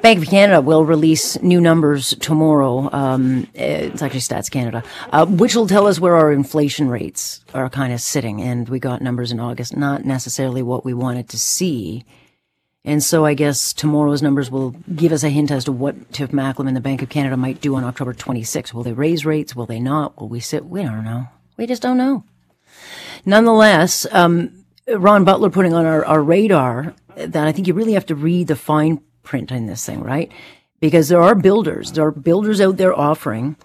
Bank of Canada will release new numbers tomorrow. Um, it's actually Stats Canada, uh, which will tell us where our inflation rates are kind of sitting. And we got numbers in August, not necessarily what we wanted to see. And so I guess tomorrow's numbers will give us a hint as to what Tiff Macklem and the Bank of Canada might do on October 26th. Will they raise rates? Will they not? Will we sit? We don't know. We just don't know. Nonetheless, um, Ron Butler putting on our, our radar that I think you really have to read the fine print in this thing, right? Because there are builders, there are builders out there offering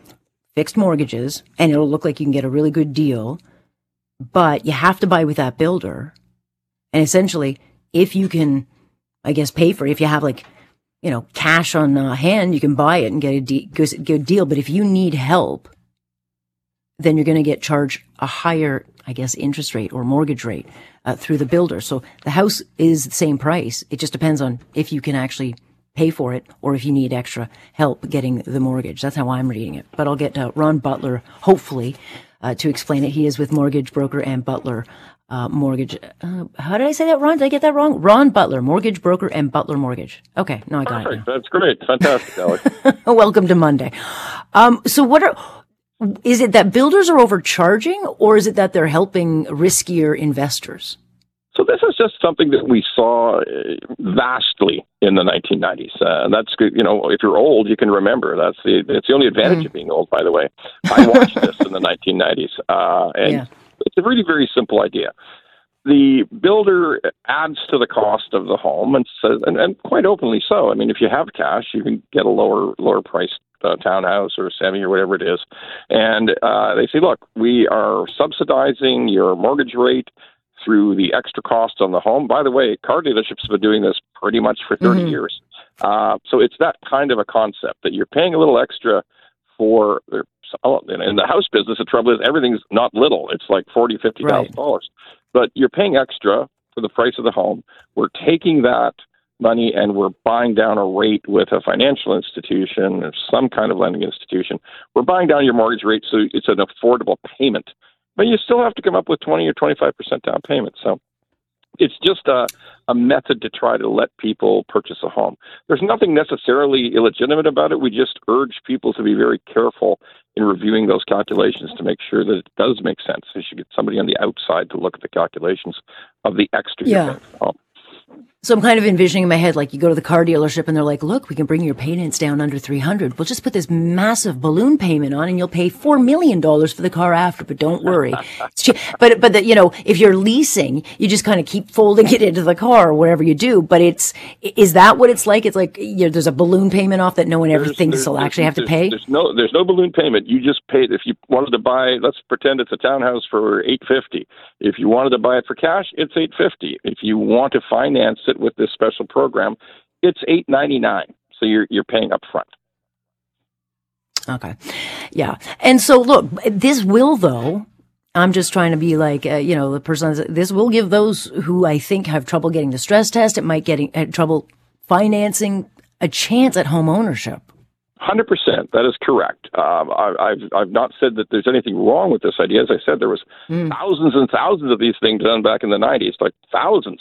fixed mortgages and it'll look like you can get a really good deal, but you have to buy with that builder. And essentially, if you can, I guess, pay for it, if you have like, you know, cash on uh, hand, you can buy it and get a de- good deal. But if you need help, then you're going to get charged a higher, I guess, interest rate or mortgage rate uh, through the builder. So the house is the same price. It just depends on if you can actually pay for it or if you need extra help getting the mortgage. That's how I'm reading it. But I'll get uh, Ron Butler, hopefully, uh, to explain it. He is with Mortgage Broker and Butler uh, Mortgage. Uh, how did I say that, Ron? Did I get that wrong? Ron Butler, Mortgage Broker and Butler Mortgage. Okay, no, I got Perfect. it. Now. That's great. Fantastic, Alex. Welcome to Monday. Um, so what are is it that builders are overcharging or is it that they're helping riskier investors? So this is just something that we saw uh, vastly in the 1990s. Uh, that's you know, if you're old, you can remember. That's the it's the only advantage mm. of being old, by the way. I watched this in the 1990s, uh, and yeah. it's a really very simple idea. The builder adds to the cost of the home, and says, and, and quite openly so. I mean, if you have cash, you can get a lower lower priced uh, townhouse or semi or whatever it is, and uh, they say, look, we are subsidizing your mortgage rate through the extra cost on the home. By the way, car dealerships have been doing this pretty much for 30 mm-hmm. years. Uh, so it's that kind of a concept that you're paying a little extra for. In the house business, the trouble is everything's not little. It's like forty, fifty thousand right. dollars, but you're paying extra for the price of the home. We're taking that money and we're buying down a rate with a financial institution or some kind of lending institution. We're buying down your mortgage rate so it's an affordable payment but you still have to come up with 20 or 25% down payment. So it's just a, a method to try to let people purchase a home. There's nothing necessarily illegitimate about it. We just urge people to be very careful in reviewing those calculations to make sure that it does make sense. You should get somebody on the outside to look at the calculations of the extra yeah. You're paying for home. So I'm kind of envisioning in my head, like you go to the car dealership and they're like, look, we can bring your payments down under 300. We'll just put this massive balloon payment on and you'll pay $4 million for the car after, but don't worry. but, but that, you know, if you're leasing, you just kind of keep folding it into the car or whatever you do. But it's, is that what it's like? It's like, you know, there's a balloon payment off that no one ever there's, thinks there's, they'll actually have to pay? There's no, there's no balloon payment. You just paid. If you wanted to buy, let's pretend it's a townhouse for 850. If you wanted to buy it for cash, it's 850. If you want to finance it with this special program, it's eight ninety nine. So you're you're paying up front. Okay, yeah, and so look, this will though. I'm just trying to be like, uh, you know, the person. This will give those who I think have trouble getting the stress test. It might getting uh, trouble financing a chance at home ownership. Hundred percent. That is correct. Um, I, have I've not said that there's anything wrong with this idea. As I said, there was mm. thousands and thousands of these things done back in the '90s, like thousands.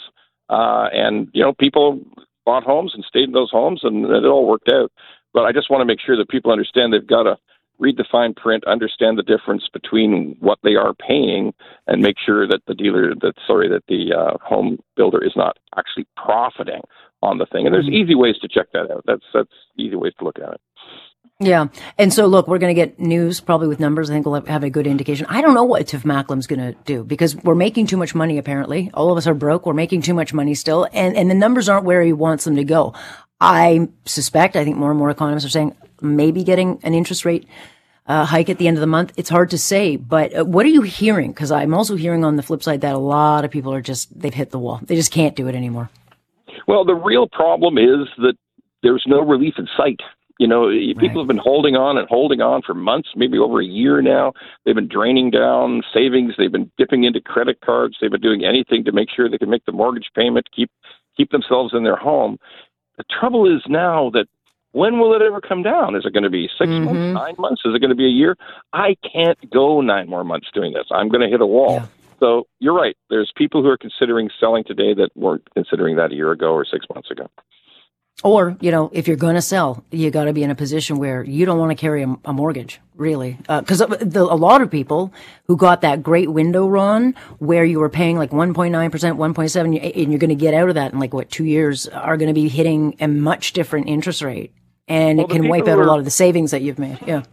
Uh, and, you know, people bought homes and stayed in those homes and it all worked out. But I just want to make sure that people understand they've got to read the fine print, understand the difference between what they are paying, and make sure that the dealer, that sorry, that the uh, home builder is not actually profiting on the thing. And there's mm-hmm. easy ways to check that out. That's that's easy ways to look at it. Yeah. And so, look, we're going to get news probably with numbers. I think we'll have a good indication. I don't know what Tiff Macklem's going to do because we're making too much money, apparently. All of us are broke. We're making too much money still. And, and the numbers aren't where he wants them to go. I suspect, I think more and more economists are saying maybe getting an interest rate uh, hike at the end of the month. It's hard to say, but uh, what are you hearing? Because I'm also hearing on the flip side that a lot of people are just, they've hit the wall. They just can't do it anymore. Well, the real problem is that there's no relief in sight. You know, right. people have been holding on and holding on for months, maybe over a year now. They've been draining down savings. They've been dipping into credit cards. They've been doing anything to make sure they can make the mortgage payment, keep keep themselves in their home. The trouble is now that when will it ever come down? Is it going to be 6 mm-hmm. months, nine months? Is it going to be a year? I can't go nine more months doing this. I'm going to hit a wall. Yeah. So you're right. There's people who are considering selling today that weren't considering that a year ago or six months ago. Or, you know, if you're going to sell, you got to be in a position where you don't want to carry a, a mortgage, really. Because uh, a lot of people who got that great window run where you were paying like 1.9%, 1.7, and you're going to get out of that in like, what, two years, are going to be hitting a much different interest rate. And well, it can wipe out a lot of the savings that you've made. Yeah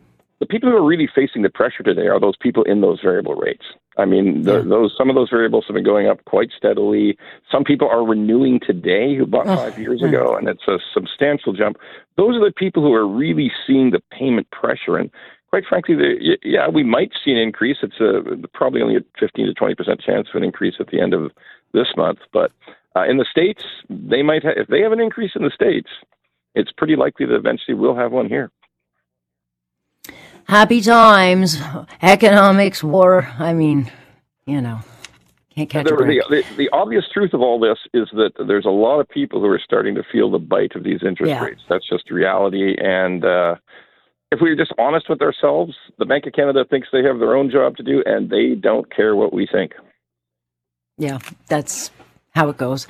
people who are really facing the pressure today are those people in those variable rates. I mean, the, yeah. those some of those variables have been going up quite steadily. Some people are renewing today who bought oh, five years yeah. ago, and it's a substantial jump. Those are the people who are really seeing the payment pressure. And quite frankly, the, yeah, we might see an increase. It's a, probably only a 15 to 20 percent chance of an increase at the end of this month. But uh, in the states, they might ha- if they have an increase in the states, it's pretty likely that eventually we'll have one here happy times, economics, war. I mean, you know, can't catch the, a break. The, the, the, obvious truth of all this is that there's a lot of people who are starting to feel the bite of these interest yeah. rates. That's just reality. And uh, if we're just honest with ourselves, the Bank of Canada thinks they have their own job to do, and they don't care what we think. Yeah, that's how it goes.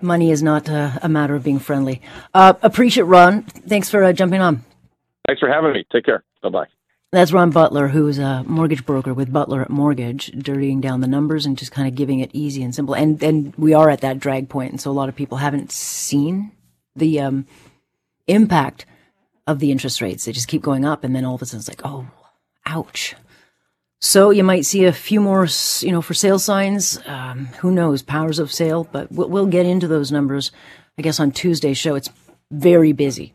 Money is not uh, a matter of being friendly. Uh, appreciate Ron. Thanks for uh, jumping on. Thanks for having me. Take care. Bye bye. That's Ron Butler, who's a mortgage broker with Butler at Mortgage, dirtying down the numbers and just kind of giving it easy and simple. And and we are at that drag point, and so a lot of people haven't seen the um, impact of the interest rates. They just keep going up, and then all of a sudden it's like, oh, ouch. So you might see a few more, you know, for sale signs. Um, who knows? Powers of sale, but we'll, we'll get into those numbers. I guess on Tuesday's show, it's very busy